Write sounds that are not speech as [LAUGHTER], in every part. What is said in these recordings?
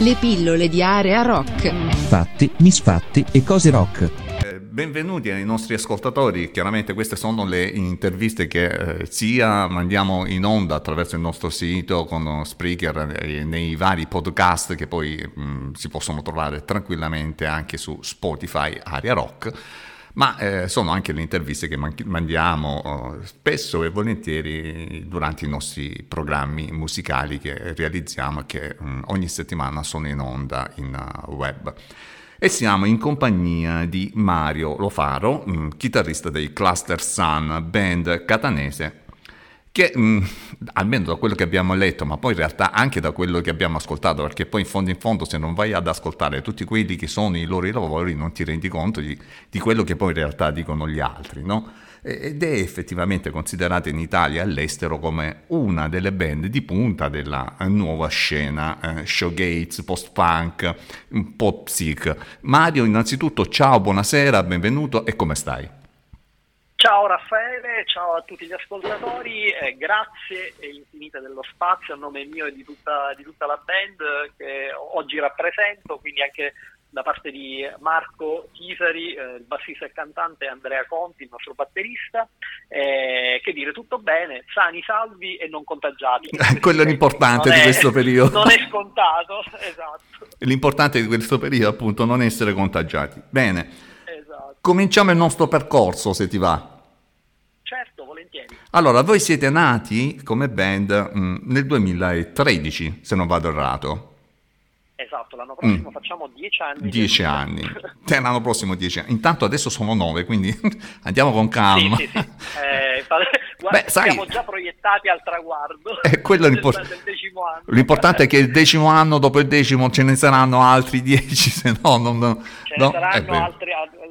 Le pillole di area rock. Fatti, misfatti e cose rock. Eh, benvenuti ai nostri ascoltatori, chiaramente queste sono le interviste che eh, sia mandiamo in onda attraverso il nostro sito con Spreaker e nei vari podcast che poi mh, mm, si possono trovare tranquillamente anche su Spotify Area Rock ma eh, sono anche le interviste che mandiamo eh, spesso e volentieri durante i nostri programmi musicali che realizziamo e che mh, mm, ogni settimana sono in onda in uh, web. E siamo in compagnia di Mario Lofaro, mh, mm, chitarrista dei Cluster Sun, band catanese che mh, mm, almeno da quello che abbiamo letto, ma poi in realtà anche da quello che abbiamo ascoltato, perché poi in fondo in fondo se non vai ad ascoltare tutti quelli che sono i loro lavori non ti rendi conto di, di quello che poi in realtà dicono gli altri, no? Ed è effettivamente considerata in Italia e all'estero come una delle band di punta della nuova scena, eh, showgaze, post-punk, pop psych. Mario, innanzitutto ciao, buonasera, benvenuto e come stai? Ciao Raffaele, ciao a tutti gli ascoltatori, eh, grazie infinite dello spazio a nome mio e di tutta, di tutta, la band che oggi rappresento, quindi anche da parte di Marco Chisari, eh, il bassista e cantante, Andrea Conti, il nostro batterista. Eh, che dire, tutto bene, sani, salvi e non contagiati. [LAUGHS] Quello è l'importante di questo periodo. Non è scontato, [LAUGHS] esatto. L'importante di questo periodo appunto non essere contagiati. Bene. Cominciamo il nostro percorso, se ti va. Certo, volentieri. Allora, voi siete nati come band mh, mm, nel 2013, se non vado errato. Esatto, l'anno prossimo mm. facciamo dieci anni. Dieci anni. Eh, l'anno prossimo dieci anni. Intanto adesso sono nove, quindi [LAUGHS] andiamo con calma. Sì, sì, sì. Eh, [LAUGHS] guarda, Beh, sai, siamo già proiettati al traguardo. È quello l'importante. L'importante è che il decimo anno, dopo il decimo, ce ne saranno altri dieci, [LAUGHS] se no non... Ce ne, no, saranno, altri,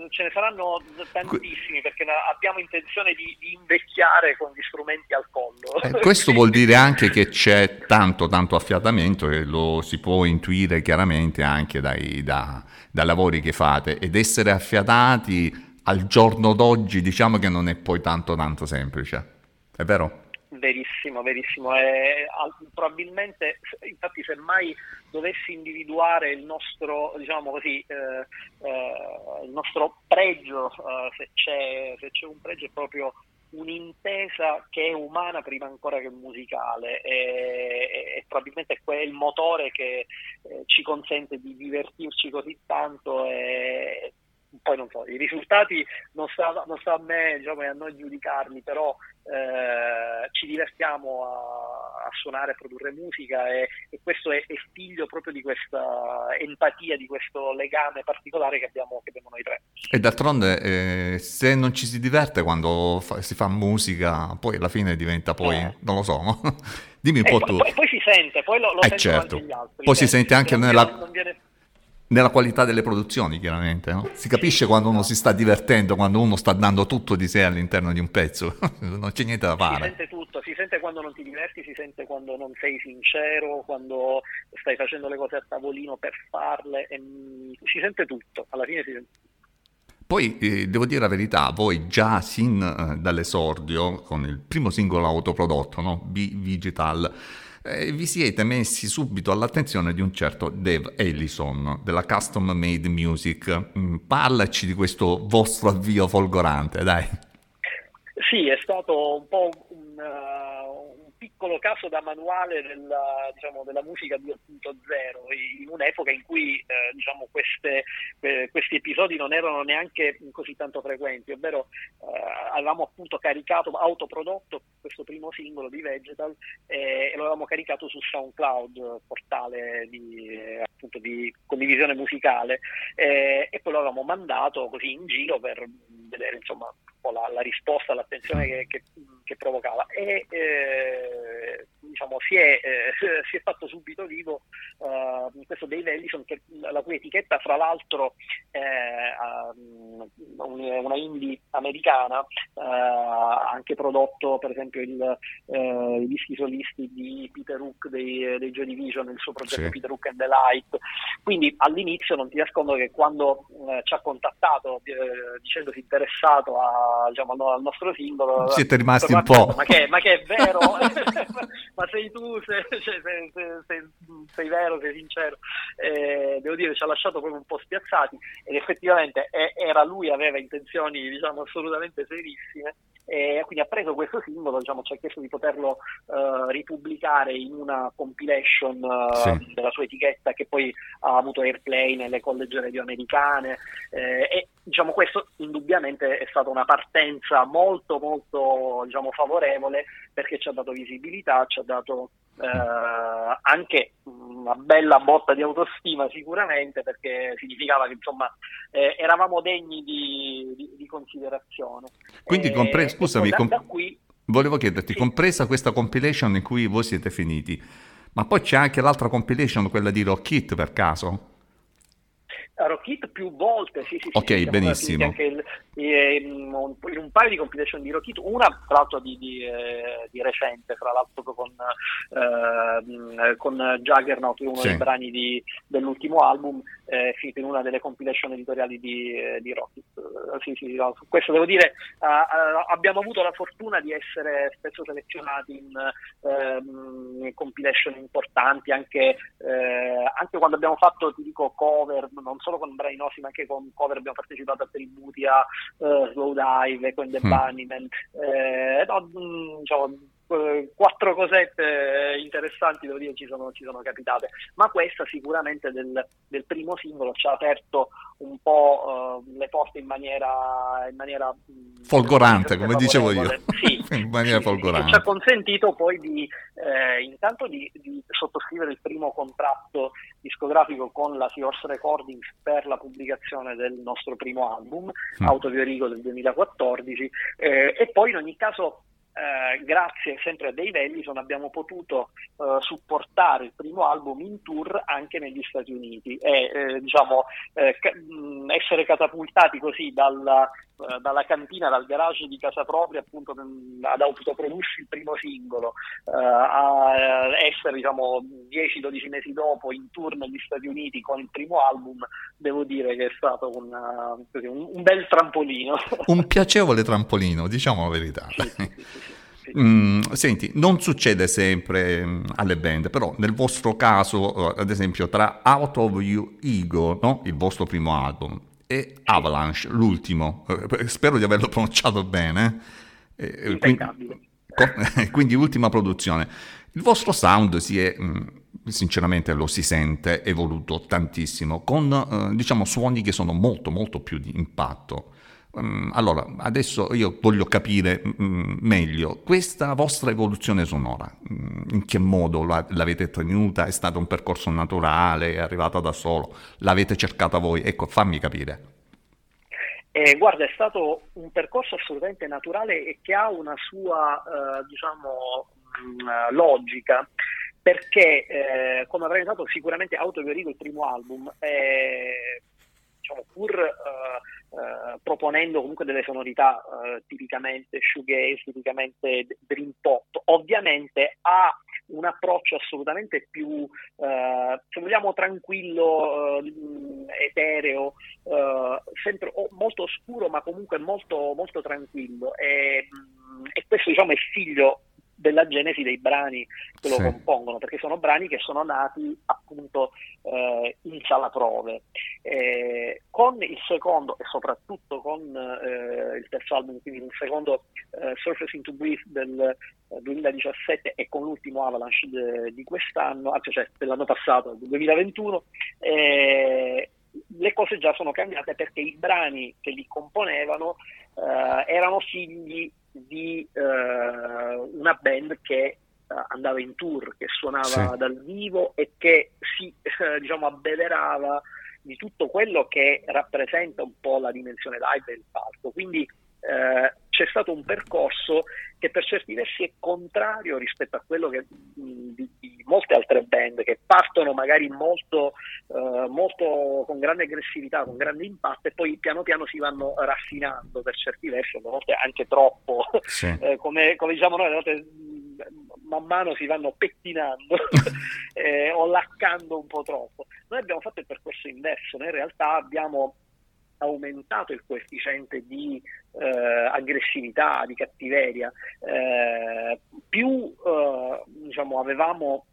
ce ne saranno tantissimi perché abbiamo intenzione di, di invecchiare con gli strumenti al collo. Eh, questo vuol dire [LAUGHS] anche che c'è tanto, tanto affiatamento e lo si può intuire chiaramente anche dai, da, dai lavori che fate ed essere affiatati al giorno d'oggi diciamo che non è poi tanto tanto semplice, è vero? Verissimo, verissimo. Eh, probabilmente, infatti, se mai dovessi individuare il nostro, diciamo così, eh, eh, il nostro pregio, eh, se c'è, se, c'è, un pregio, è proprio un'intesa che è umana prima ancora che musicale. E, e probabilmente è quel motore che eh, ci consente di divertirci così tanto e, poi non so, i risultati non sta, non sta a me diciamo, e a noi giudicarli, però eh, ci divertiamo a, a, suonare, a produrre musica e, e questo è, è, figlio proprio di questa empatia, di questo legame particolare che abbiamo, che abbiamo noi tre. E d'altronde eh, se non ci si diverte quando fa, si fa musica, poi alla fine diventa poi, eh. non lo so, [LAUGHS] dimmi un eh, po' tu. Poi, poi, si sente, poi lo, lo eh certo. anche gli altri. Poi si sente anche nella... Viene nella qualità delle produzioni, chiaramente. No? Si capisce quando uno si sta divertendo, quando uno sta dando tutto di sé all'interno di un pezzo, [LAUGHS] non c'è niente da fare. Si sente tutto, si sente quando non ti diverti, si sente quando non sei sincero, quando stai facendo le cose a tavolino per farle, mm, si sente tutto, alla fine si sente. Poi eh, devo dire la verità, voi già sin eh, dall'esordio, con il primo singolo autoprodotto, no? B-Digital, eh, vi siete messi subito all'attenzione di un certo Dave Ellison della Custom Made Music. Mm, parlaci di questo vostro avvio folgorante, dai. Sì, è stato un po' un, uh, piccolo caso da manuale della, diciamo, della musica 2.0, in un'epoca in cui eh, diciamo, queste, eh, questi episodi non erano neanche così tanto frequenti, ovvero eh, avevamo appunto caricato, autoprodotto questo primo singolo di Vegetal e lo avevamo caricato su SoundCloud, portale di, eh, appunto, di condivisione musicale, e poi lo avevamo mandato così in giro per vedere insomma, la, la, risposta, l'attenzione che, che, che provocava. E, eh, diciamo, si, è, eh, [LAUGHS] si, è, fatto subito vivo uh, questo Dave Ellison, che, la cui etichetta, fra l'altro, eh, una indie americana, uh, ha anche prodotto per esempio il, uh, i dischi solisti di Peter Hook dei, dei Joy Division, il suo progetto sì. Peter Hook and the Light. Quindi all'inizio non ti nascondo che quando ci ha contattato dicendosi interessato a, diciamo, al nostro singolo, siete rimasti un po'. Ma che, ma che è vero? [LAUGHS] [LAUGHS] ma sei tu, sei, sei, sei, sei, vero, sei sincero. Eh, devo dire, ci ha lasciato proprio un po' spiazzati ed effettivamente era lui, aveva intenzioni diciamo assolutamente serissime e quindi ha preso questo simbolo, diciamo, ci ha chiesto di poterlo uh, ripubblicare in una compilation uh, sì. della sua etichetta che poi ha avuto airplay nelle college radio americane eh, e diciamo, questo indubbiamente è stata una partenza molto molto diciamo, favorevole perché ci ha dato visibilità, ci ha dato eh, anche una bella botta di autostima sicuramente perché significava che insomma eh, eravamo degni di, di, di considerazione. Quindi compre- eh, scusami, da, com- da qui, volevo chiederti, sì. compresa questa compilation in cui voi siete finiti, ma poi c'è anche l'altra compilation, quella di Rock It per caso? Rockit più volte, sì, sì, ok, sì, benissimo. Anche il, in, un, in, un, paio di compilation di Rockit, una tra l'altro di, di, eh, di recente, tra l'altro con, eh, con Juggernaut, uno dei brani di, dell'ultimo album, eh, finito in una delle compilation editoriali di, eh, di Rockit. Uh, sì, sì, no, su questo devo dire, uh, abbiamo avuto la fortuna di essere spesso selezionati in ehm, compilation importanti, anche, eh, anche, quando abbiamo fatto, ti dico, cover, non solo con nostri, ma anche con cover abbiamo partecipato a tributi a Slow Dive, con The mm. Bunnymen, eh, no, mm, diciamo, eh, quattro cosette interessanti devo dire ci sono, ci sono capitate. Ma questa sicuramente del, del, primo singolo ci ha aperto un po' uh, le porte in maniera, in maniera mm, folgorante come dicevo io. sì, [LAUGHS] in maniera folgorante. sì, ci ha consentito poi di eh, intanto di, di, sottoscrivere il primo contratto discografico con la Seahorse Recordings per la pubblicazione del nostro primo album mm. Autoviorigo del 2014 eh, e poi in ogni caso eh, grazie sempre a Dave Ellison abbiamo potuto eh, supportare il primo album in tour anche negli Stati Uniti. E eh, diciamo, eh, ca- essere catapultati così dalla, dalla, cantina, dal garage di casa propria appunto ad autoprodursi il primo singolo. A essere diciamo 10-12 mesi dopo in tour negli Stati Uniti con il primo album devo dire che è stato una, così, un, un, bel trampolino. Un piacevole trampolino diciamo la verità. Sì, sì, sì, Mm, senti, non succede sempre mm, alle band, però nel vostro caso, eh, ad esempio, tra Out of You Ego, no? il vostro primo album, e Avalanche, l'ultimo, eh, spero di averlo pronunciato bene. Eh, quindi, [LAUGHS] quindi, ultima produzione. Il vostro sound si è, mm, sinceramente lo si sente, evoluto tantissimo, con diciamo suoni che sono molto molto più di impatto. Mm, allora, adesso io voglio capire mm, meglio questa vostra evoluzione sonora, mm, in che modo l'avete tenuta? È stato un percorso naturale, è arrivata da solo, l'avete cercata voi? Ecco, fammi capire. Eh, guarda, è stato un percorso assolutamente naturale e che ha una sua, eh, diciamo, logica, perché, eh, come avrei notato, sicuramente Autoviorigo, il primo album, è diciamo, pur uh, uh, proponendo comunque delle sonorità uh, tipicamente shoegaze, tipicamente dream pop, ovviamente ha un approccio assolutamente più, se vogliamo, tranquillo, etereo, sempre molto oscuro ma comunque molto, molto tranquillo. E, mm, e questo diciamo, è figlio della genesi dei brani che lo compongono, perché sono brani che sono nati appunto eh, in sala prove. Eh, con il secondo e soprattutto con eh, il terzo album, quindi il secondo eh, Surface into Breathe del 2017 eh, e con l'ultimo Avalanche de, di quest'anno, anzi cioè dell'anno passato, del 2021, eh, le cose già sono cambiate perché i brani che li componevano erano figli di eh, una band che uh, andava in tour, che suonava sì. dal vivo e che si eh, diciamo, abbeverava di tutto quello che rappresenta un po' la dimensione live del palco. Quindi eh, c'è stato un percorso che per certi versi è contrario rispetto a quello che, di, di, molte altre band che partono magari molto, uh, molto, con grande aggressività, con grande impatto e poi piano piano si vanno raffinando per certi versi, a volte anche troppo, sì. [LAUGHS] eh, come, come, diciamo noi, a volte man mano si vanno pettinando [LAUGHS] [LAUGHS] eh, o laccando un po' troppo. Noi abbiamo fatto il percorso inverso, noi in realtà abbiamo aumentato il coefficiente di eh, aggressività, di cattiveria, eh, più eh, diciamo, avevamo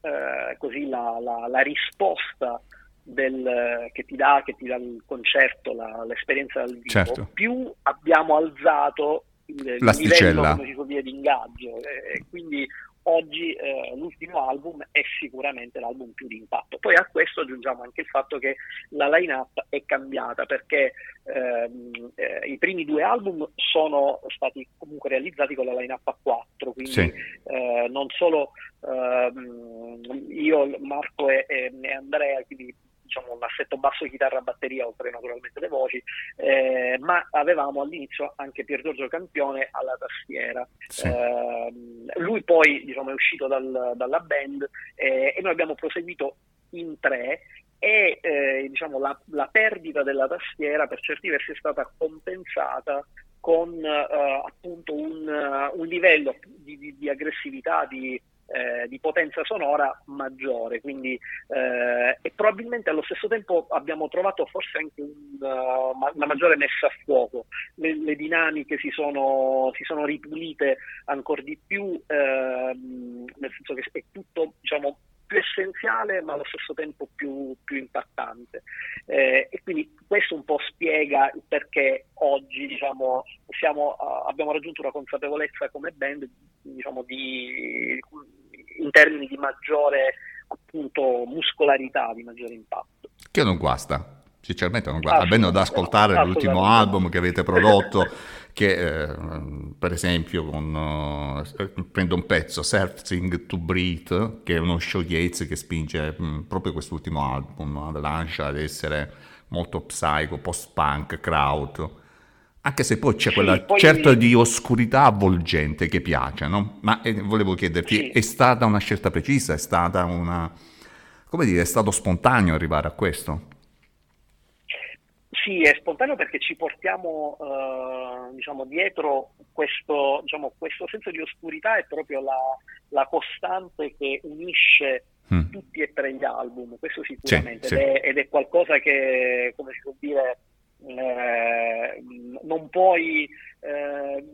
eh, così la, la, la risposta del, che, ti dà, che, ti dà, il concerto, la, l'esperienza dal vivo, certo. più abbiamo alzato il, il livello di ingaggio. Quindi oggi eh, l'ultimo album è sicuramente l'album più di impatto. Poi a questo aggiungiamo anche il fatto che la line-up è cambiata perché ehm, eh, i primi due album sono stati comunque realizzati con la line-up a quattro, quindi sì. eh, non solo ehm, io, Marco e, e Andrea, quindi diciamo, un assetto basso, chitarra, batteria, oltre naturalmente le voci, eh, ma avevamo all'inizio anche Pier Giorgio Campione alla tastiera. Sì. Eh, lui poi diciamo, è uscito dal, dalla band eh, e noi abbiamo proseguito in tre e eh, diciamo, la, la, perdita della tastiera per certi versi è stata compensata con uh, appunto un, uh, un livello di, di, di aggressività, di, eh, di potenza sonora maggiore, quindi eh, e probabilmente allo stesso tempo abbiamo trovato forse anche un, uh, una maggiore messa a fuoco, le, le dinamiche si sono, si sono, ripulite ancora di più, ehm, nel senso che è tutto diciamo, più essenziale ma allo stesso tempo più, più impattante. Eh, e quindi questo un po' spiega perché oggi diciamo, siamo, abbiamo raggiunto una consapevolezza come band diciamo, di, in termini di maggiore appunto, muscolarità, di maggiore impatto. Che non guasta, sinceramente non guasta, almeno ad ascoltare l'ultimo album che avete prodotto che eh, per esempio con, uh, prendo un pezzo Searching to Breathe che è uno showcase che spinge mh, mm, proprio quest'ultimo album Avalanche ad essere molto psycho, post-punk, kraut anche se poi c'è quella poi... certa di oscurità avvolgente che piace, no? Ma eh, volevo chiederti, sì. è stata una scelta precisa? È stata una... come dire, è stato spontaneo arrivare a questo? Sì, è spontaneo perché ci portiamo eh, diciamo, dietro questo, diciamo, questo, senso di oscurità, è proprio la, la costante che unisce mm. tutti e tre gli album, questo sicuramente, sì, ed, sì. È, ed, È, qualcosa che, come si può dire, eh, non puoi eh,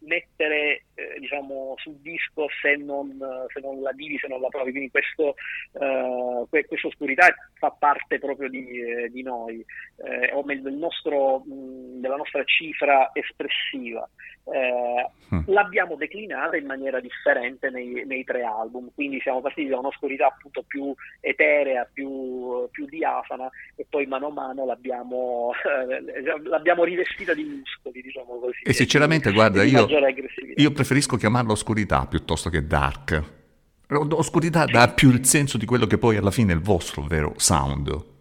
mettere eh, diciamo, sul disco se non, se non, la vivi, se non la provi, quindi questo, eh, questa oscurità fa parte proprio di, eh, di noi, eh, o meglio del nostro, mh, della nostra cifra espressiva. Eh, mm. L'abbiamo declinata in maniera differente nei, nei, tre album, quindi siamo partiti da un'oscurità appunto più eterea, più, più diafana e poi mano a mano l'abbiamo, [LAUGHS] l'abbiamo rivestita di muscoli, diciamo così. E sinceramente, guarda, io, io preferisco chiamarla oscurità piuttosto che dark. Oscurità dà più il senso di quello che poi alla fine è il vostro vero sound.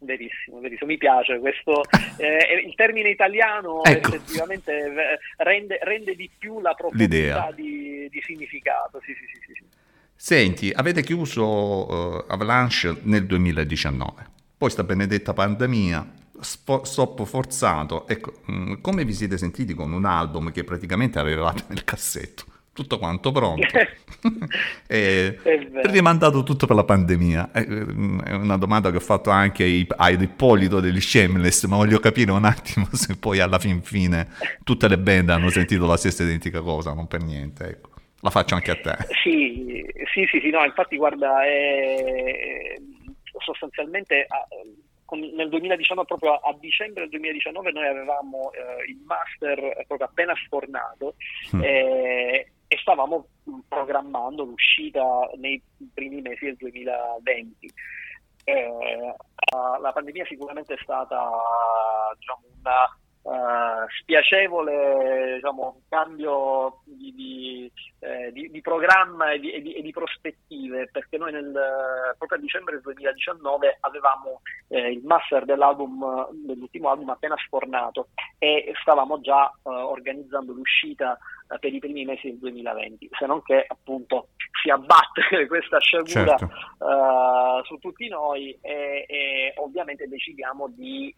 Verissimo, verissimo, mi piace questo. [LAUGHS] Eh, il termine italiano ecco. effettivamente eh, rende, rende, di più la profondità di, di, significato. Sì, sì, sì, Senti, avete chiuso uh, Avalanche nel 2019, poi sta benedetta pandemia, stop forzato. Ecco, mm, come vi siete sentiti con un album che praticamente avevate nel cassetto? Tutto quanto pronto. [LAUGHS] [LAUGHS] e rimandato tutto per la pandemia. Mm, è una domanda che ho fatto anche ad Ippolito degli Shameless, ma voglio capire un attimo se poi alla fin fine tutte le band hanno sentito la stessa identica cosa, non per niente. Ecco. La faccio anche a te. Sì, sì, sì, sì no, infatti guarda, è sostanzialmente nel 2019, proprio a, dicembre del 2019, noi avevamo eh, il master proprio appena sfornato mm. eh, e stavamo programmando l'uscita nei primi mesi del 2020. Eh, la pandemia sicuramente è stata diciamo, una Uh, spiacevole diciamo, cambio di, di, eh, di, di programma e, e di, prospettive perché noi nel, proprio a dicembre del 2019 avevamo eh, il master dell'album dell'ultimo album appena sfornato e stavamo già uh, organizzando l'uscita per i primi mesi del 2020 se non che appunto si abbatte [LAUGHS] questa sciagura certo. su tutti noi e, e, ovviamente decidiamo di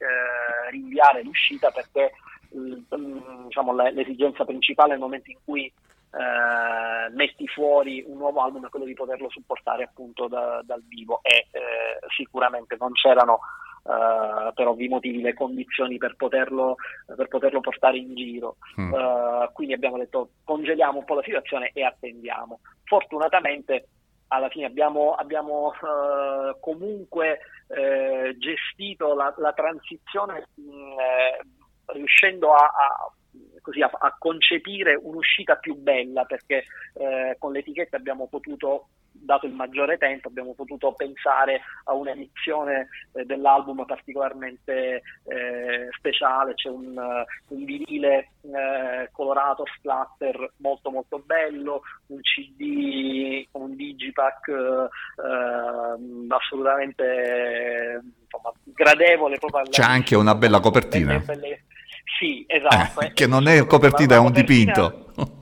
rinviare l'uscita perché mm, diciamo, l'esigenza principale nel momento in cui eh, metti fuori un nuovo album è quello di poterlo supportare appunto da, dal vivo e eh, sicuramente non c'erano uh, per ovvi motivi le condizioni per poterlo, per poterlo portare in giro. Mm. Uh, quindi abbiamo detto congeliamo un po' la situazione e attendiamo. Fortunatamente alla fine abbiamo, abbiamo uh, comunque eh, gestito la, la transizione mh, mm, riuscendo a, a così, a, a, concepire un'uscita più bella perché eh, con l'etichetta abbiamo potuto dato il maggiore tempo abbiamo potuto pensare a un'edizione eh, dell'album particolarmente eh, speciale, c'è un, uh, un vinile eh, colorato splatter molto molto bello, un CD con un digipack eh, assolutamente insomma, gradevole. C'è anche una bella copertina. Belle, belle... Sì, esatto. Eh, che non è copertina, è un dipinto.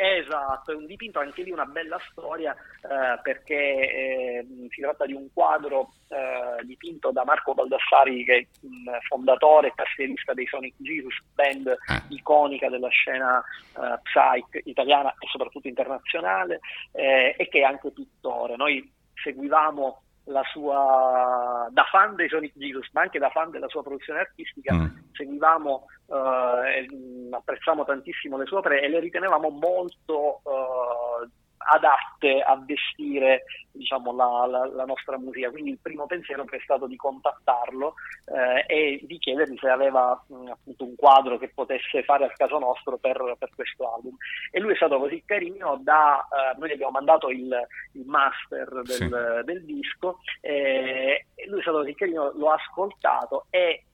Esatto, è un dipinto anche lì una bella storia eh, perché eh, si tratta di un quadro eh, dipinto da Marco Baldassari che è un fondatore e tastierista dei Sonic Jesus, band eh. iconica della scena eh, psych italiana e soprattutto internazionale eh, e che è anche pittore. Noi seguivamo la sua, da fan dei Sonic Jesus, ma anche da fan della sua produzione artistica, mm. seguivamo eh, apprezzavamo tantissimo le sue opere e le ritenevamo molto eh, adatte a vestire diciamo, la, la, la, nostra musica. Quindi il primo pensiero è stato di contattarlo eh, e di chiedergli se aveva mh, appunto un quadro che potesse fare al caso nostro per, per, questo album. E lui è stato così carino da eh, noi gli abbiamo mandato il, il master del, sì. del disco e lui è stato così carino, l'ho ascoltato e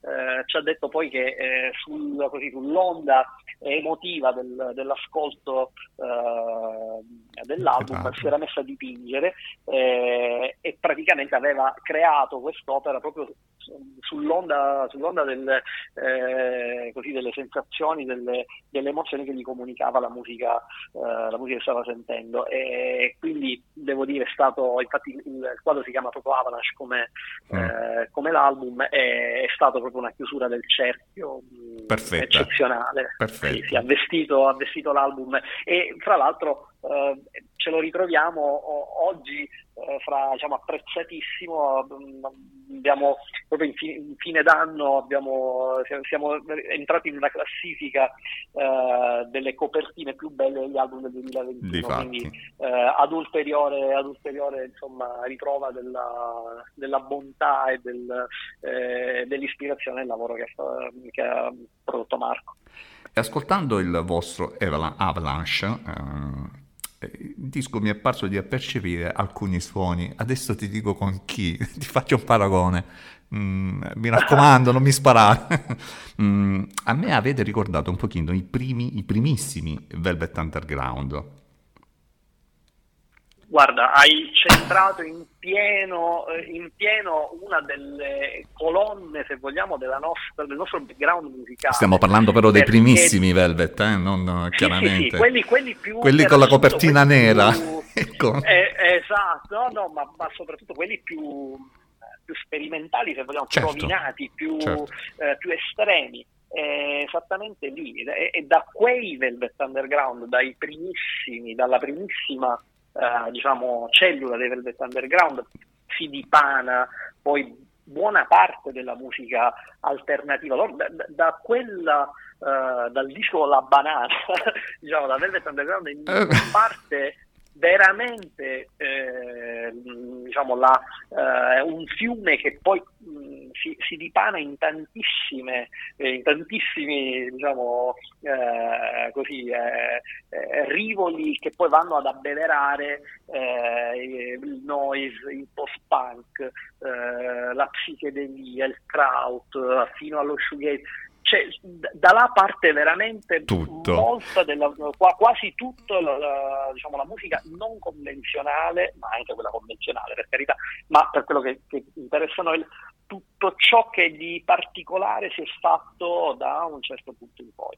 eh, ci ha detto poi che eh, sul, così, sull'onda emotiva del, dell'ascolto eh, dell'album si era messa a dipingere eh, e praticamente aveva creato quest'opera proprio sull'onda, sull'onda del, eh, così, delle sensazioni, delle, delle, emozioni che gli comunicava la musica, eh, la musica che stava sentendo. E quindi devo dire, è stato, infatti il, il quadro si chiama proprio Avalanche come, mm. eh, come l'album, è, è stato proprio una chiusura del cerchio mm, Perfetta. eccezionale. Sì, sì, ha, vestito, ha, vestito, l'album e fra l'altro eh, ce lo ritroviamo oggi eh, fra, diciamo, apprezzatissimo. Mm, abbiamo proprio in fine, in fine d'anno abbiamo, siamo entrati in una classifica eh, delle copertine più belle degli album del 2021, quindi eh, ad ulteriore, ad ulteriore insomma, riprova della, della, bontà e del, eh, dell'ispirazione del lavoro che, che ha prodotto Marco. E ascoltando il vostro Avalanche, eh, il disco mi è parso di percepire alcuni suoni, adesso ti dico con chi, [LAUGHS] ti faccio un paragone, mm, mi raccomando non mi sparare. [LAUGHS] mm, a me avete ricordato un pochino i primi, i primissimi Velvet Underground. Guarda, hai centrato in pieno, eh, in pieno, una delle colonne, se vogliamo, nostra, del nostro background musicale. Stiamo parlando però dei primissimi Velvet, eh? non sì, chiaramente. Sì, sì, quelli, quelli, più, quelli con la copertina nera. Più, [LAUGHS] ecco. eh, esatto, no, ma, ma, soprattutto quelli più, più, sperimentali, se vogliamo, certo. più rovinati, più, certo. eh, più estremi. Esattamente lì, e da quei Velvet Underground, dai primissimi, dalla primissima eh, diciamo, cellula dei Velvet Underground si dipana poi buona parte della musica alternativa. Allora, da, da quella, uh, dal disco La Banana, [LAUGHS] diciamo, da Velvet Underground in eh. parte veramente eh, diciamo la, eh, un fiume che poi mh, si, si, dipana in tantissime eh, in tantissimi diciamo, eh, così, eh, eh, rivoli che poi vanno ad abbeverare il noise, il post-punk, la psichedelia, il kraut, fino allo shoegaze cioè, da là parte veramente tutto. molta della, quasi tutta la, la, diciamo, la, musica non convenzionale, ma anche quella convenzionale per carità, ma per quello che, che interessa noi, tutto ciò che di particolare si è fatto da un certo punto in poi.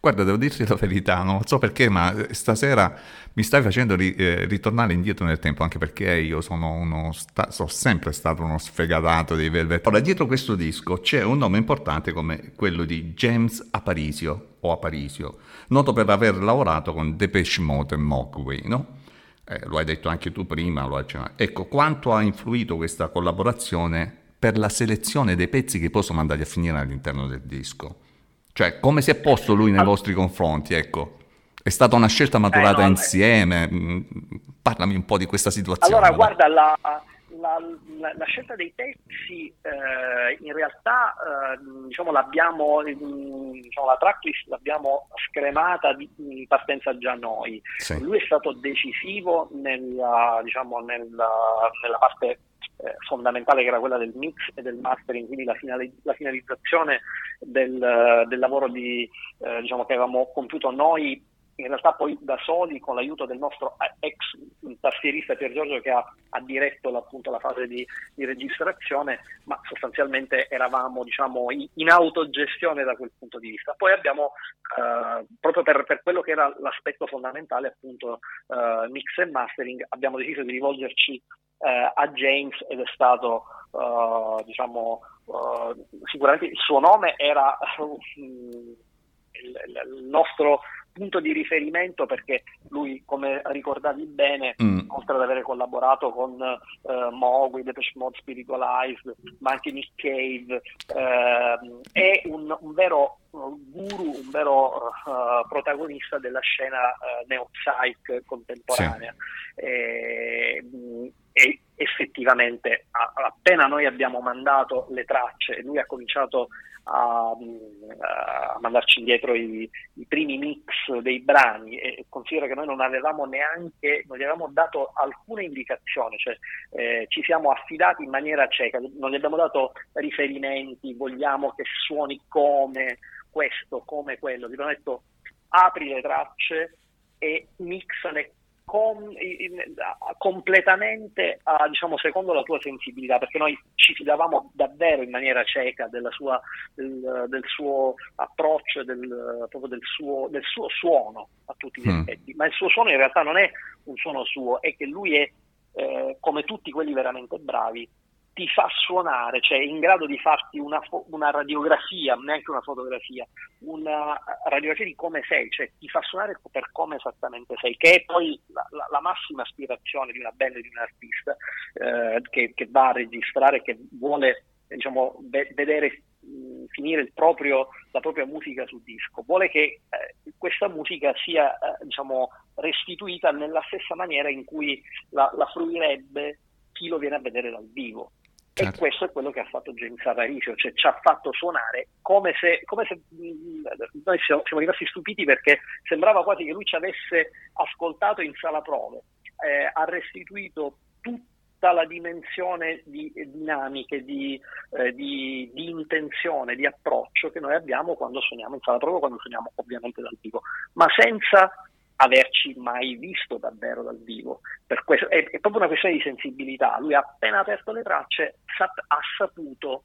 Guarda, devo dirti la verità, non so perché, ma stasera mi stai facendo ri, eh, ritornare indietro nel tempo, anche perché io sono, uno sta, sono sempre stato uno sfegatato dei Velvet. Ora, dietro questo disco c'è un nome importante come quello di James Aparisio, o Aparisio, noto per aver lavorato con Depeche Mode e Mogwai, no? Eh, lo hai detto anche tu prima, ecco, quanto ha influito questa collaborazione per la selezione dei pezzi che possono andare a finire all'interno del disco. Cioè, come si è posto lui nei vostri confronti, ecco? È stata una scelta maturata eh, no, insieme? Mm, parlami un po' di questa situazione. Allora, guarda, la, la, la, la, scelta dei pezzi eh, in realtà eh, diciamo, l'abbiamo, diciamo, la tracklist l'abbiamo scremata di, in partenza già noi. Sì. Lui è stato decisivo nella, diciamo, nella, nella parte eh, fondamentale che era quella del mix e del mastering, quindi la, finali- la finalizzazione del, del lavoro di, eh, diciamo, che avevamo compiuto noi in realtà poi da soli con l'aiuto del nostro ex tastierista Pier Giorgio che ha, ha diretto appunto la fase di, di, registrazione, ma sostanzialmente eravamo diciamo, in, in, autogestione da quel punto di vista. Poi abbiamo, eh, proprio per, per, quello che era l'aspetto fondamentale, appunto eh, mix e mastering, abbiamo deciso di rivolgerci eh, a James ed è stato eh, diciamo, eh, sicuramente il suo nome era [LAUGHS] il, il nostro punto di riferimento perché lui, come ricordavi bene, mm. oltre ad avere collaborato con uh, Mogui, Depeche Mode Spiritualized, ma anche Nick Cave, uh, è un, un, vero guru, un vero uh, protagonista della scena uh, neo-psych contemporanea. Sì. E, e, effettivamente appena noi abbiamo mandato le tracce, lui ha cominciato a, a mandarci indietro i, i, primi mix dei brani e considero che noi non avevamo neanche, non gli avevamo dato alcuna indicazione, cioè eh, ci siamo affidati in maniera cieca, non gli abbiamo dato riferimenti, vogliamo che suoni come questo, come quello, abbiamo detto apri le tracce e mixane com, completamente a, diciamo, secondo la tua sensibilità, perché noi ci fidavamo davvero in maniera cieca sua, del, del, suo approccio, del, proprio del suo, del suo, suono a tutti gli mm. effetti. Ma il suo suono in realtà non è un suono suo, è che lui è, eh, come tutti quelli veramente bravi, ti fa suonare, cioè è in grado di farti una, fo- una, radiografia, neanche una fotografia, una radiografia di come sei, cioè ti fa suonare per come esattamente sei, che è poi la, la, la massima aspirazione di una band, di un artista eh, che, che, va a registrare, che vuole diciamo, ve- vedere mh, finire proprio, la propria musica sul disco, vuole che eh, questa musica sia eh, diciamo, restituita nella stessa maniera in cui la, la fruirebbe chi lo viene a vedere dal vivo. Certo. E questo è quello che ha fatto James Aparicio, cioè ci ha fatto suonare come se, come se noi siamo, siamo, rimasti stupiti perché sembrava quasi che lui ci avesse ascoltato in sala prove, eh, ha restituito tutta la dimensione di dinamiche, di, eh, di, di, intenzione, di approccio che noi abbiamo quando suoniamo in sala prove, quando suoniamo ovviamente dal vivo, ma senza averci mai visto davvero dal vivo. Questo, è, è, proprio una questione di sensibilità. Lui ha appena aperto le tracce, sap- ha saputo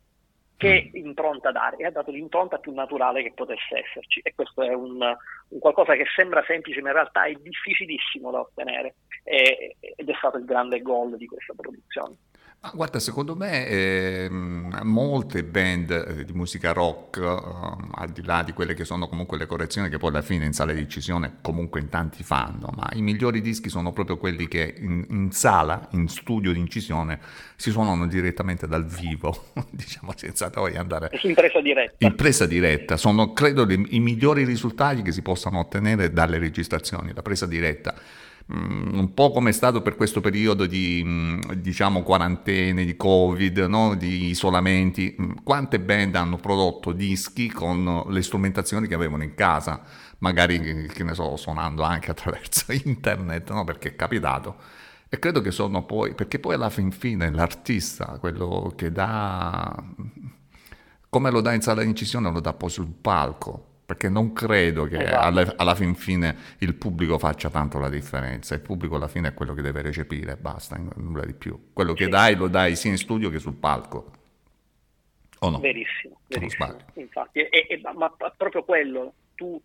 che mm. impronta dare e ha dato l'impronta più naturale che potesse esserci. E questo è un, un qualcosa che sembra semplice, ma in realtà è difficilissimo da ottenere. E, ed è stato il grande gol di questa produzione. Ma guarda, secondo me eh, molte band eh, di musica rock, eh, al di là di quelle che sono comunque le correzioni che poi alla fine in sala di incisione comunque in tanti fanno, ma i migliori dischi sono proprio quelli che in, in sala, in studio di incisione, si suonano direttamente dal vivo, [LAUGHS] diciamo senza poi andare... In presa diretta. In presa diretta, sono credo i migliori risultati che si possano ottenere dalle registrazioni, la presa diretta un po' come è stato per questo periodo di mm, diciamo quarantene, di covid, no? di isolamenti, mm, quante band hanno prodotto dischi con le strumentazioni che avevano in casa, magari che ne so, suonando anche attraverso [LAUGHS] internet, no? perché è capitato. E credo che sono poi, perché poi alla fin fine l'artista, quello che dà, come lo dà in sala di incisione, lo dà poi sul palco perché non credo che esatto. alla, alla, fin fine il pubblico faccia tanto la differenza, il pubblico alla fine è quello che deve recepire, basta, nulla di più. Quello che sì. dai lo dai sia in studio che sul palco. O no? Verissimo, verissimo. infatti, e, e, ma proprio quello, tu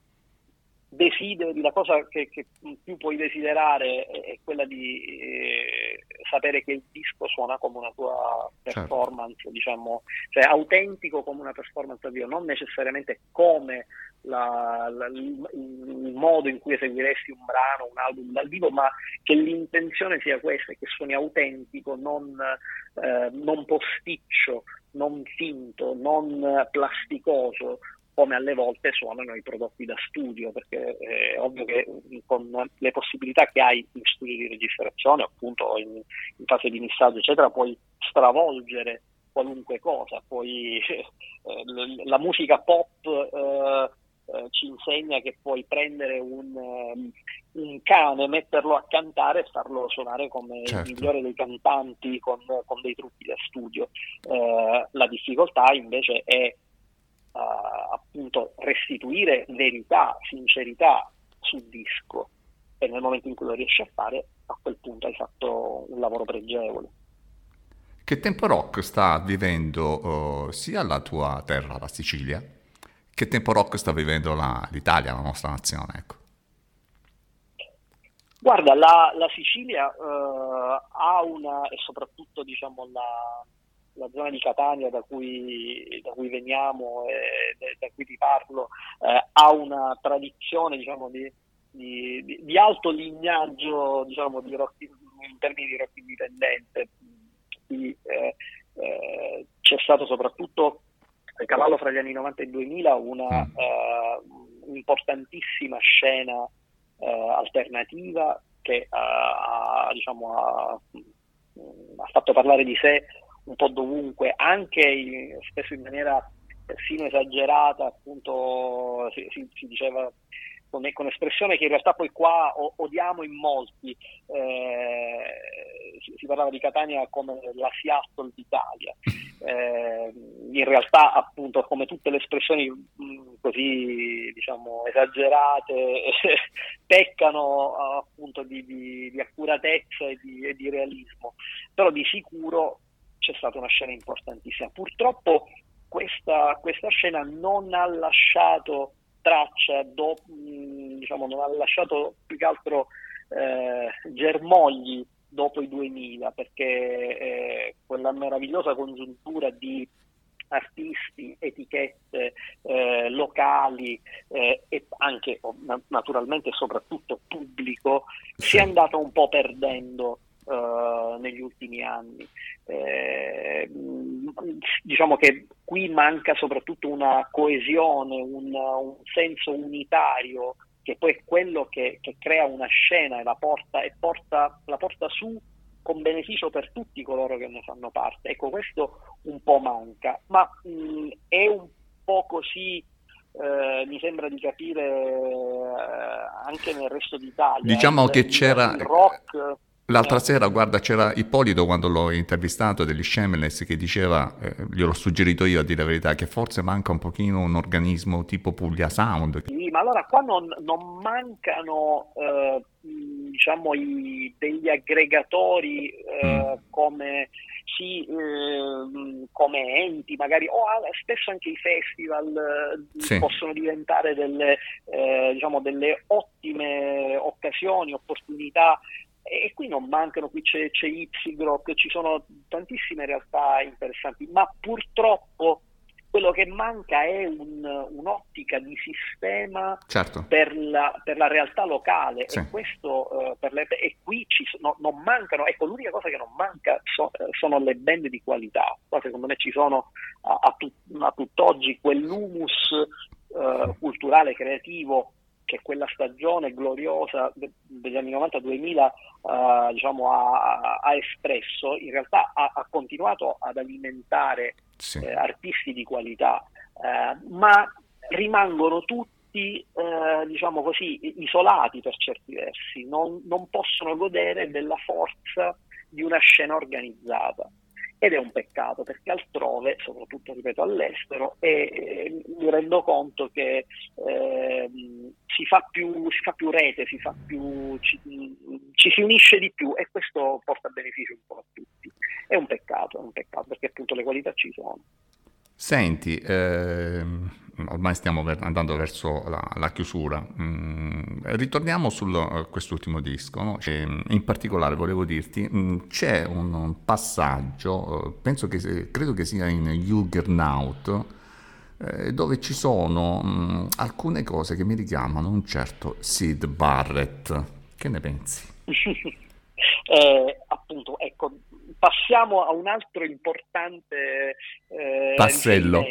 desideri, la cosa che, che, più puoi desiderare è quella di eh, sapere che il disco suona come una tua certo. performance, certo. diciamo, cioè autentico come una performance vivo, non necessariamente come la, la, il, il, modo in cui eseguiresti un brano, un album dal vivo, ma che l'intenzione sia questa, che suoni autentico, non, eh, non posticcio, non finto, non plasticoso, come alle volte suonano i prodotti da studio, perché è ovvio che con le possibilità che hai in studio di registrazione, appunto in, in fase di missaggio, eccetera, puoi stravolgere qualunque cosa, poi [LAUGHS] eh, la musica pop eh, eh, ci insegna che puoi prendere un, um, un, cane, metterlo a cantare e farlo suonare come certo. il migliore dei cantanti con, con dei trucchi da studio. Eh, la difficoltà invece è appunto restituire verità, sincerità sul disco e nel momento in cui lo riesci a fare a quel punto hai fatto un lavoro pregevole. Che tempo rock sta vivendo uh, sia la tua terra, la Sicilia, che tempo rock sta vivendo la, l'Italia, la nostra nazione? Ecco. Guarda, la, la Sicilia uh, ha una, e soprattutto diciamo, la, la zona di Catania da cui, da cui veniamo e da cui ti parlo eh, ha una tradizione diciamo, di, di, di, alto lignaggio diciamo, di rock, in termini di rock indipendente. Quindi, eh, eh, c'è stato soprattutto a cavallo fra gli anni 90 e 2000 una mm. eh, importantissima scena eh, alternativa che ha, diciamo, ha, ha fatto parlare di sé un po' dovunque, anche spesso in maniera persino esagerata, appunto si, si, si diceva con, con, espressione che in realtà poi qua odiamo in molti, eh, si, si, parlava di Catania come la Seattle d'Italia, eh, in realtà appunto come tutte le espressioni mh, così diciamo esagerate [LAUGHS] peccano appunto di, di, di accuratezza e di, e di realismo, però di sicuro c'è stata una scena importantissima. Purtroppo questa, questa scena non ha lasciato traccia, do, diciamo, non ha lasciato più che altro eh, germogli dopo i 2000, perché eh, quella meravigliosa congiuntura di artisti, etichette eh, locali eh, e anche naturalmente soprattutto pubblico si è andato un po' perdendo uh, negli ultimi anni. Eh, diciamo che qui manca soprattutto una coesione, un, un senso unitario che poi è quello che, che crea una scena e la porta, e porta, la porta su con beneficio per tutti coloro che ne fanno parte. Ecco, questo un po' manca, ma mh, è un po' così, eh, mi sembra di capire, eh, anche nel resto d'Italia. Diciamo il, che c'era... Il rock L'altra sera, guarda, c'era Ippolito quando l'ho intervistato degli Shameless che diceva, eh, gliel'ho suggerito io a dire la verità, che forse manca un pochino un organismo tipo Puglia Sound. Sì, ma allora qua non, non mancano eh, diciamo i, degli aggregatori eh, mm. come, sì, eh, come enti, magari, o spesso anche i festival eh, sì. possono diventare delle, eh, diciamo, delle ottime occasioni, opportunità e qui non mancano, qui c'è, c'è Ypsigrock, ci sono tantissime realtà interessanti, ma purtroppo quello che manca è un, un'ottica di sistema certo. per, la, per, la, realtà locale sì. e, questo, uh, le, e qui ci, no, non mancano, ecco l'unica cosa che non manca so, uh, sono le band di qualità, qua secondo me ci sono a, a, tut, a tutt'oggi quell'humus uh, culturale, creativo che quella stagione gloriosa degli anni 90-2000 uh, diciamo, ha, ha, espresso, in realtà ha, ha continuato ad alimentare sì. eh, artisti di qualità, eh, ma rimangono tutti eh, diciamo così, isolati per certi versi, non, non possono godere della forza di una scena organizzata ed è un peccato perché altrove, soprattutto ripeto all'estero, e, mi rendo conto che eh, si, fa più, si, fa più, rete, si fa più, ci, ci, si unisce di più e questo porta beneficio un po' a tutti. È un peccato, è un peccato perché appunto le qualità ci sono. Senti, eh, ormai stiamo andando verso la, la chiusura. Mm, ritorniamo su uh, quest'ultimo disco. No? in particolare volevo dirti, mm, c'è un, un passaggio, uh, che credo che sia in Juggernaut, eh, dove ci sono mm, alcune cose che mi richiamano un certo Sid Barrett. Che ne pensi? [LAUGHS] eh, appunto, ecco, passiamo a un altro importante eh, tassello.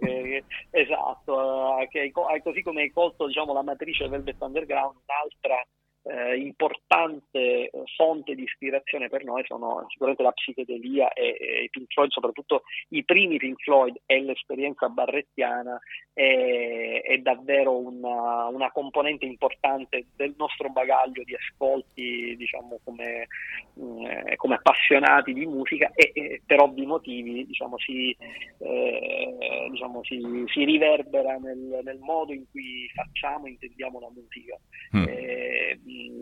Che, esatto, eh, che così come hai colto diciamo, la matrice Velvet Underground, un'altra eh, importante eh, fonte di ispirazione per noi sono sicuramente la psichedelia e, e, i Pink Floyd, soprattutto i primi Pink Floyd e l'esperienza barrettiana è, è davvero una, una, componente importante del nostro bagaglio di ascolti, diciamo, come, eh, come appassionati di musica e, e, per ovvi motivi diciamo, si, eh, diciamo, si, si riverbera nel, nel, modo in cui facciamo e intendiamo la musica. Mm. Eh,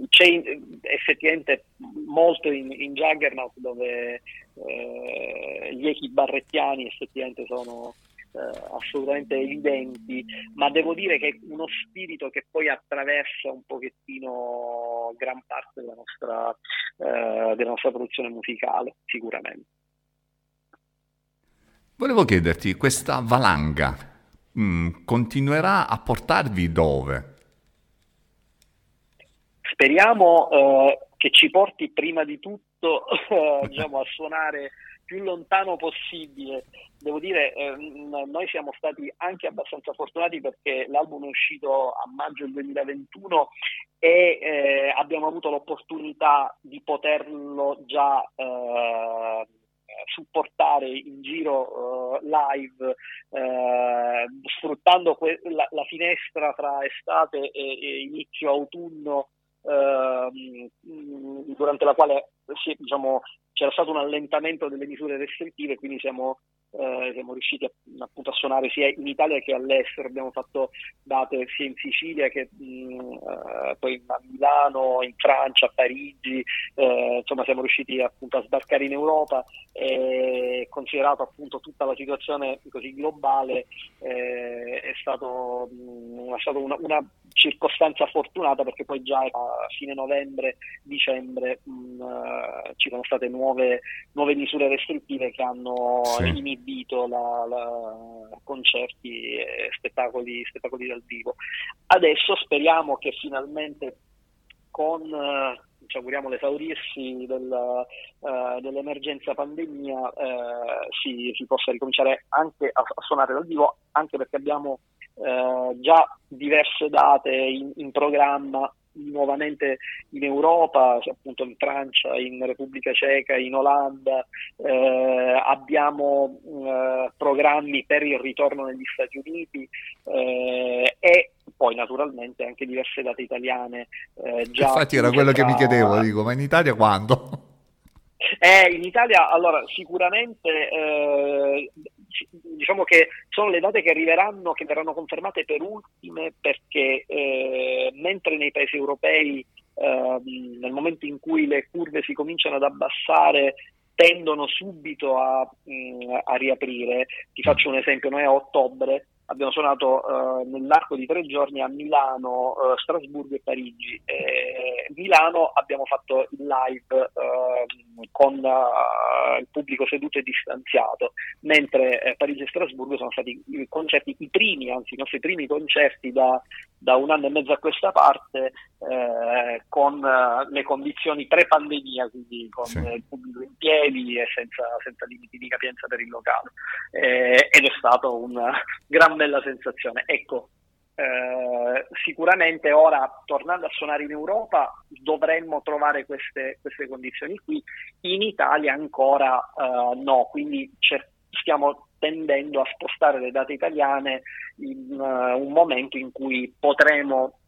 c'è effettivamente molto in, in Juggernaut dove eh, gli echi barrettiani effettivamente sono eh, assolutamente evidenti, ma devo dire che è uno spirito che poi attraversa un pochettino gran parte della nostra, eh, della nostra produzione musicale, sicuramente. Volevo chiederti, questa valanga mh, mm, continuerà a portarvi dove? Speriamo eh, che ci porti prima di tutto [LAUGHS] eh, diciamo, a suonare più lontano possibile. Devo dire, eh, noi siamo stati anche abbastanza fortunati perché l'album è uscito a maggio del 2021 e eh, abbiamo avuto l'opportunità di poterlo già eh, supportare in giro uh, live uh, sfruttando que- la-, la, finestra tra estate e, e inizio autunno durante la quale diciamo, c'era stato un allentamento delle misure restrittive, quindi siamo eh, siamo riusciti a, appunto a suonare sia in Italia che all'estero, abbiamo fatto date sia in Sicilia che mh, eh, poi a Milano, in Francia, a Parigi, eh, insomma siamo riusciti appunto a sbarcare in Europa e considerato appunto tutta la situazione così globale eh, è stato, mh, è stato una, una, circostanza fortunata perché poi già a fine novembre, dicembre mh, eh, ci sono state nuove, nuove misure restrittive che hanno sì. iniziato inibito la, la concerti e spettacoli, spettacoli dal vivo. Adesso speriamo che finalmente con eh, ci auguriamo l'esaurirsi del, uh, dell'emergenza pandemia uh, si, si, possa ricominciare anche a, a, suonare dal vivo, anche perché abbiamo uh, già diverse date in, in programma nuovamente in Europa, appunto in Francia, in Repubblica Ceca, in Olanda, eh, abbiamo eh, programmi per il ritorno negli Stati Uniti eh, e poi naturalmente anche diverse date italiane. Eh, Infatti era quello tra... che mi chiedevo, dico, ma in Italia quando? Eh, in Italia allora sicuramente eh, diciamo che sono le date che arriveranno, che verranno confermate per ultime perché eh, mentre nei paesi europei eh, nel momento in cui le curve si cominciano ad abbassare tendono subito a, mh, mm, a riaprire. Ti faccio un esempio, noi a ottobre abbiamo suonato eh, nell'arco di tre giorni a Milano, eh, Strasburgo e Parigi. Eh, Milano abbiamo fatto il live ehm, con eh, il pubblico seduto e distanziato, mentre eh, Parigi e Strasburgo sono stati i concerti, i primi, anzi i nostri primi concerti da, da un anno e mezzo a questa parte eh, con le condizioni pre-pandemia, quindi con sì. il pubblico in piedi e senza, senza, limiti di capienza per il locale. ed è stato un gran bella sensazione. Ecco, eh, sicuramente ora tornando a suonare in Europa dovremmo trovare queste, queste condizioni qui, in Italia ancora eh, no, quindi stiamo tendendo a spostare le date italiane in uh, un momento in cui potremo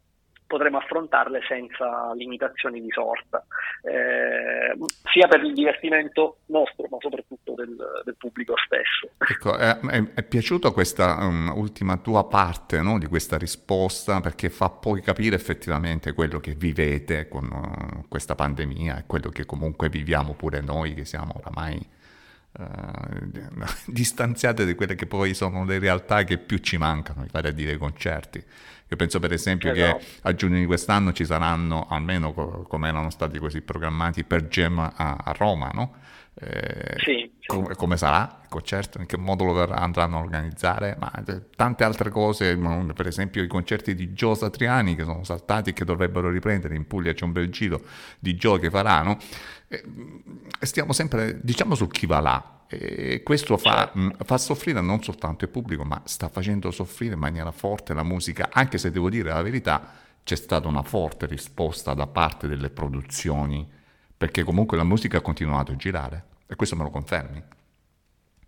potremo affrontarle senza limitazioni di sorta, eh, sia per il divertimento nostro, ma soprattutto del, del pubblico stesso. Ecco, è, è, è piaciuta questa um, ultima tua parte no, di questa risposta, perché fa poi capire effettivamente quello che vivete con uh, questa pandemia e quello che comunque viviamo pure noi, che siamo oramai uh, [LAUGHS] distanziate da quelle che poi sono le realtà che più ci mancano, mi pare a dire i concerti. Io penso per esempio esatto. che a giugno di quest'anno ci saranno, almeno co- come erano stati così programmati, per Gem a, a Roma, no? Eh, sì, sì. Com- come sarà il concerto, in che modo lo andranno a organizzare, ma eh, tante altre cose, per esempio i concerti di Gio Satriani che sono saltati e che dovrebbero riprendere, in Puglia c'è un bel giro di Gio che faranno, e stiamo sempre, diciamo, su chi va là. E questo fa, certo. fa, soffrire non soltanto il pubblico, ma sta facendo soffrire in maniera forte la musica, anche se devo dire la verità, c'è stata una forte risposta da parte delle produzioni perché comunque la musica ha continuato a girare e questo me lo confermi?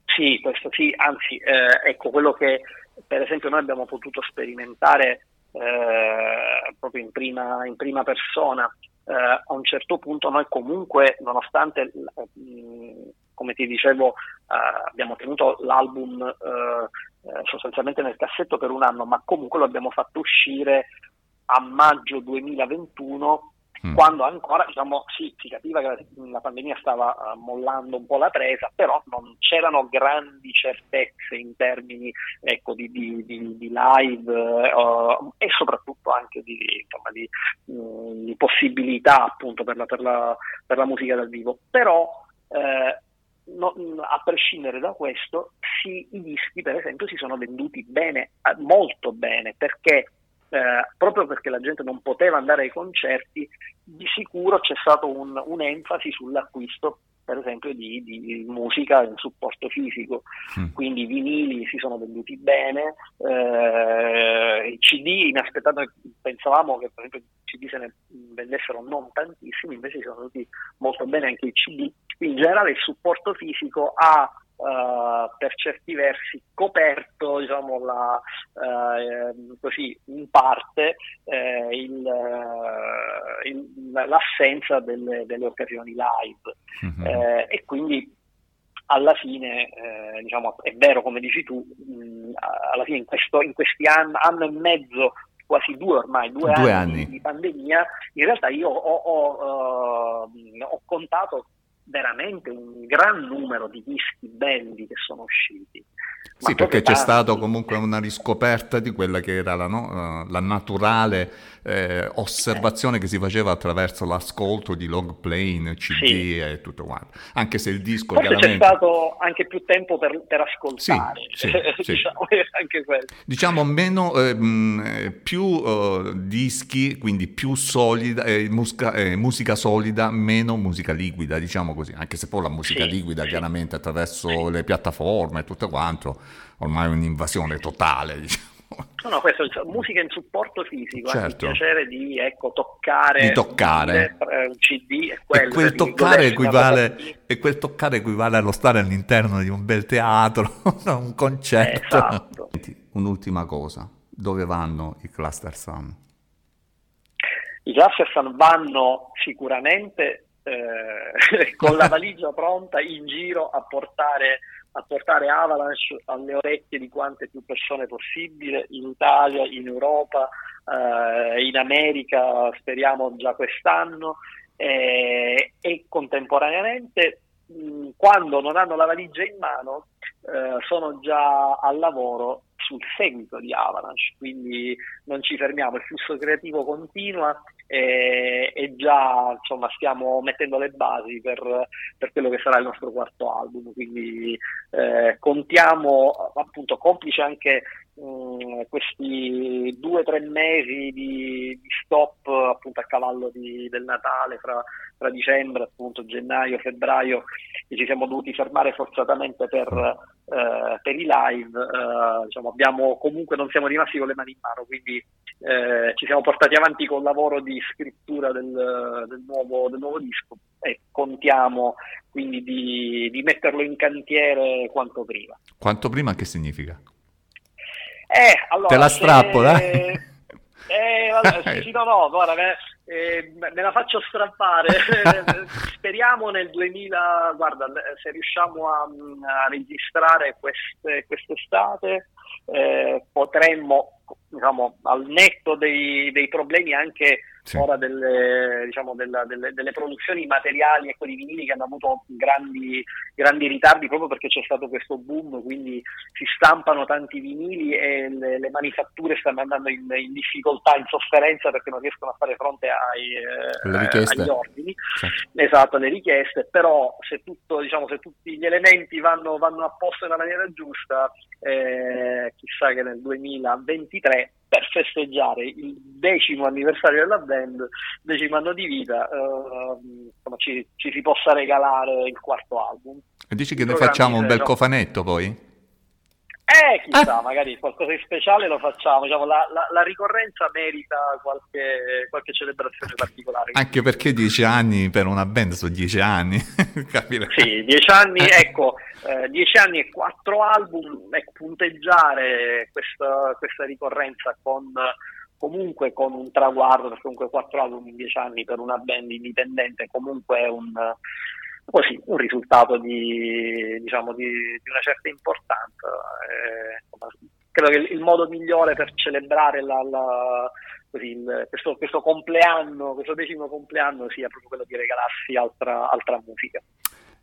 Sì, questo sì, anzi, eh, ecco quello che per esempio noi abbiamo potuto sperimentare eh, proprio in prima, in prima persona. Eh, a un certo punto noi comunque, nonostante, come ti dicevo, eh, abbiamo tenuto l'album eh, eh, sostanzialmente nel cassetto per un anno, ma comunque lo abbiamo fatto uscire a maggio 2021 mm. quando ancora diciamo, sì, si capiva che la, pandemia stava uh, mollando un po' la presa, però non c'erano grandi certezze in termini ecco, di, di, di, di, live uh, e soprattutto anche di, insomma, uh, di, possibilità appunto per la, per, la, per la, musica dal vivo. Però eh, No, a prescindere da questo, sì, i dischi per esempio si sono venduti bene, molto bene, perché perché la gente non poteva andare ai concerti, di sicuro c'è stato un, un'enfasi sull'acquisto per esempio di, di, musica in supporto fisico, mm. quindi i vinili si sono venduti bene, eh, i CD inaspettato, pensavamo che per esempio i CD se ne vendessero non tantissimi, invece si sono venuti molto bene anche i CD, in generale il supporto fisico ha Uh, per certi versi coperto diciamo, la, uh, così, in parte uh, il, il, l'assenza delle, delle, occasioni live mm-hmm. e quindi alla fine diciamo, è vero come dici tu mh, alla fine in, questo, in questi anni, anno e mezzo quasi due ormai, due, due anni, anni, di pandemia, in realtà io ho, ho, ho contato veramente un gran numero di dischi belli che sono usciti. Sì, perché c'è stata comunque una riscoperta di quella che era la, no? la naturale eh, osservazione eh. che si faceva attraverso l'ascolto di log plane, CD sì. e tutto quanto. Anche se il disco Forse chiaramente... c'è stato anche più tempo per, per ascoltare, sì, sì, [LAUGHS] diciamo, anche questo. Diciamo meno, eh, più uh, dischi, quindi più solida, eh, musica, eh, musica, solida, meno musica liquida, diciamo così, anche se poi la musica liquida chiaramente attraverso le piattaforme e tutto quanto, ormai è un'invasione totale, diciamo. No, no, questo è musica in supporto fisico, certo. il piacere di ecco, toccare, di toccare. un CD e, quello, e quel toccare equivale e quel toccare equivale allo stare all'interno di un bel teatro, [LAUGHS] un concerto. Esatto. Un'ultima cosa, dove vanno i Cluster Sun? I Cluster Sun vanno sicuramente eh, [LAUGHS] con la valigia pronta in giro a portare a portare Avalanche alle orecchie di quante più persone possibile in Italia, in Europa, eh, in America, speriamo già quest'anno, eh, e contemporaneamente quando non hanno la valigia in mano eh, sono già al lavoro sul seguito di Avalanche, quindi non ci fermiamo, il flusso creativo continua e, e già insomma, stiamo mettendo le basi per, per, quello che sarà il nostro quarto album, quindi eh, contiamo appunto complice anche mh, mm, questi due o tre mesi di, di, stop appunto a cavallo di, del Natale fra, fra dicembre, appunto gennaio, febbraio e ci siamo dovuti fermare forzatamente per, eh, per i live, eh, diciamo, abbiamo, comunque non siamo rimasti con le mani in mano, quindi eh, ci siamo portati avanti col lavoro di scrittura del, del, nuovo, del nuovo, disco e contiamo quindi di, di, metterlo in cantiere quanto prima. Quanto prima che significa? Eh, allora, Te la strappo, se... dai! [LAUGHS] Eh, vabbè, sì, no, no, guarda, eh, me la faccio strappare. [LAUGHS] Speriamo nel 2000, guarda, se riusciamo a, a registrare queste, quest'estate, eh, potremmo, diciamo, al netto dei, dei problemi anche sì. ora delle, diciamo, della, delle, delle, produzioni materiali ecco, di vinili che hanno avuto grandi, grandi, ritardi proprio perché c'è stato questo boom, quindi si stampano tanti vinili e le, le manifatture stanno andando in, in, difficoltà, in sofferenza perché non riescono a fare fronte ai, eh, agli ordini, certo. esatto, alle richieste, però se, tutto, diciamo, se tutti gli elementi vanno, vanno a posto nella maniera giusta, eh, chissà che nel 2023 per festeggiare il decimo anniversario della band, decimo anno di vita, eh, insomma, ci, ci, si possa regalare il quarto album. E dici che ne facciamo un bel cofanetto poi? Eh, chissà, ah. magari qualcosa di speciale lo facciamo. Diciamo, la, la, la, ricorrenza merita qualche, qualche, celebrazione particolare. Anche perché dieci anni per una band sono dieci anni. [LAUGHS] Capire. Sì, dieci anni, ecco, eh, dieci anni e quattro album, ecco, punteggiare questa, questa ricorrenza con comunque con un traguardo, perché comunque quattro album in dieci anni per una band indipendente comunque è un, così, un risultato di, diciamo, di, di una certa importanza. Eh, credo che il modo migliore per celebrare la, la, così, il, questo, questo, compleanno, questo decimo compleanno sia proprio quello di regalarsi altra, altra musica.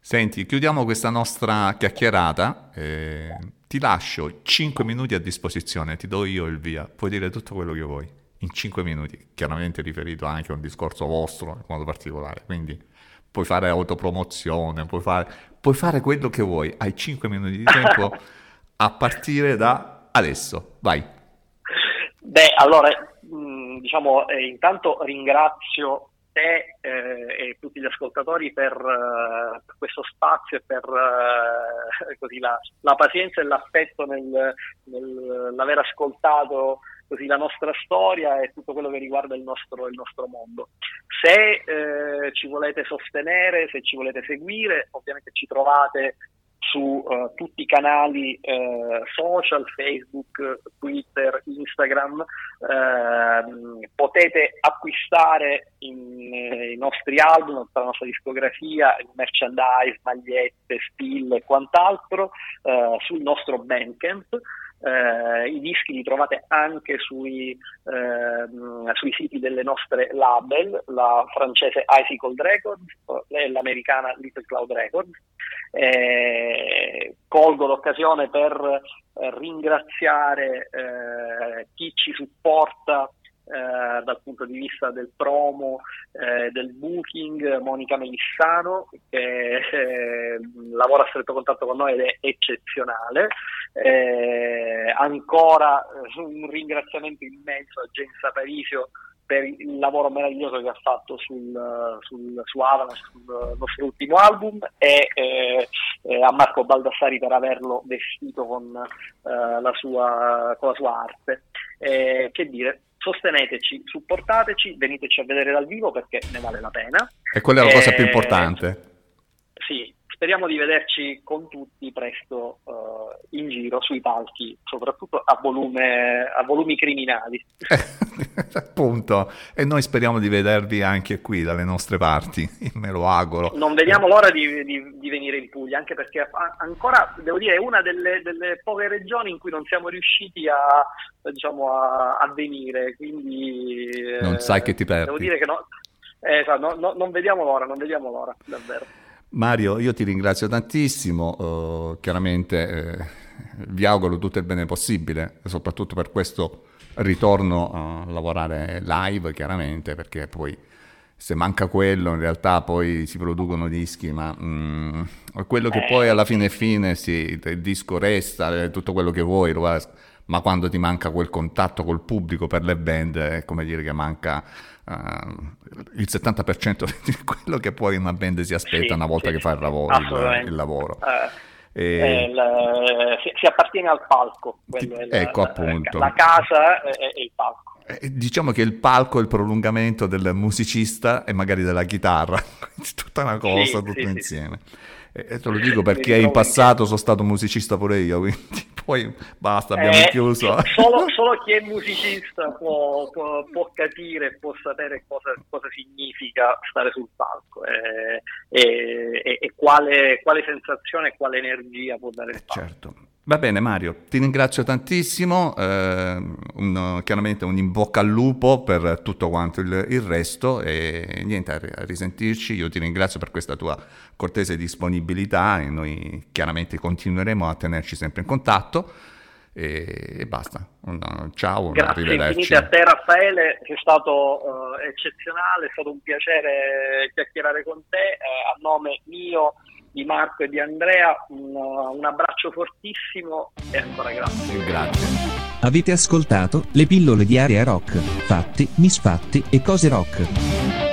Senti, chiudiamo questa nostra chiacchierata. Eh, ti lascio 5 minuti a disposizione, ti do io il via, puoi dire tutto quello che vuoi in 5 minuti, chiaramente riferito anche a un discorso vostro in modo particolare. Quindi puoi fare autopromozione, puoi fare, puoi fare quello che vuoi, hai 5 minuti di tempo a partire da adesso, vai. Beh, allora, diciamo, eh, intanto ringrazio te eh, e tutti gli ascoltatori per, uh, questo spazio e per uh, così, la, la, pazienza e l'affetto nel, nell'aver ascoltato così la nostra storia e tutto quello che riguarda il nostro, il nostro mondo. Se eh, ci volete sostenere, se ci volete seguire, ovviamente ci trovate su uh, tutti i canali uh, social, Facebook, Twitter, Instagram. Uh, potete acquistare in, i nostri album, la nostra discografia, merchandise, magliette, still e quant'altro sul nostro Bandcamp. Eh, I dischi li trovate anche sui, eh, sui, siti delle nostre label, la francese Icicle Records e l'americana Little Cloud Records. Eh, colgo l'occasione per ringraziare eh, chi ci supporta eh, dal punto di vista del promo, eh, del booking, Monica Melissano che eh, lavora a stretto contatto con noi ed è eccezionale. Eh, ancora eh, un ringraziamento immenso a Gensa Parisio per il lavoro meraviglioso che ha fatto sul, sul, su Avalanche, sul nostro ultimo album, e eh, a Marco Baldassari per averlo vestito con, eh, la, sua, con la sua arte. che dire, sosteneteci, supportateci, veniteci a vedere dal vivo perché ne vale la pena. E quella è la cosa più importante. Sì, speriamo di vederci con tutti presto uh, in giro sui palchi, soprattutto a, volume, a volumi criminali. [LAUGHS] Appunto, e noi speriamo di vedervi anche qui dalle nostre parti, [LAUGHS] me lo auguro. Non vediamo l'ora di, di, di venire in Puglia, anche perché ancora, devo dire, è una delle, delle poche regioni in cui non siamo riusciti a, diciamo, a, a venire, quindi... Non eh, sai che ti perdi. Devo dire che no, eh, no, no, non vediamo l'ora, non vediamo l'ora, davvero. Mario, io ti ringrazio tantissimo, uh, chiaramente eh, vi auguro tutto il bene possibile, soprattutto per questo ritorno a lavorare live, chiaramente, perché poi se manca quello in realtà poi si producono dischi, ma mm, quello che poi alla fine fine sì, il disco resta, tutto quello che vuoi, ma quando ti manca quel contatto col pubblico per le band è come dire che manca uh, il 70% [LAUGHS] di quello che poi una band si aspetta sì, una volta sì, che fa il lavoro. Il, il lavoro. Uh. E... Il, si, si, appartiene al palco, Ti, ecco la, appunto. La casa è il palco. Eh, diciamo che il palco è il prolungamento del musicista e magari della chitarra, [LAUGHS] tutta una cosa, sì, tutto insieme. Sì. E te lo dico perché in passato sono stato musicista pure io, [LAUGHS] quindi poi basta, abbiamo eh, chiuso. [LAUGHS] Solo, solo, chi è musicista può, può, può capire, può sapere cosa, cosa, significa stare sul palco e, e, e quale, quale, sensazione e quale energia può dare palco. Certo. Va bene Mario, ti ringrazio tantissimo, eh, un, chiaramente un in bocca al lupo per tutto quanto il, il, resto e niente, a risentirci, io ti ringrazio per questa tua cortese disponibilità e noi chiaramente continueremo a tenerci sempre in contatto. E, e basta. Un, ciao, Grazie infinite a te Raffaele, sei stato uh, eccezionale, è stato un piacere chiacchierare con te, uh, a nome mio di Marco e di Andrea, un, un abbraccio fortissimo e ancora grazie. Grazie. Avete ascoltato le pillole di Area Rock, fatti, misfatti e cose rock.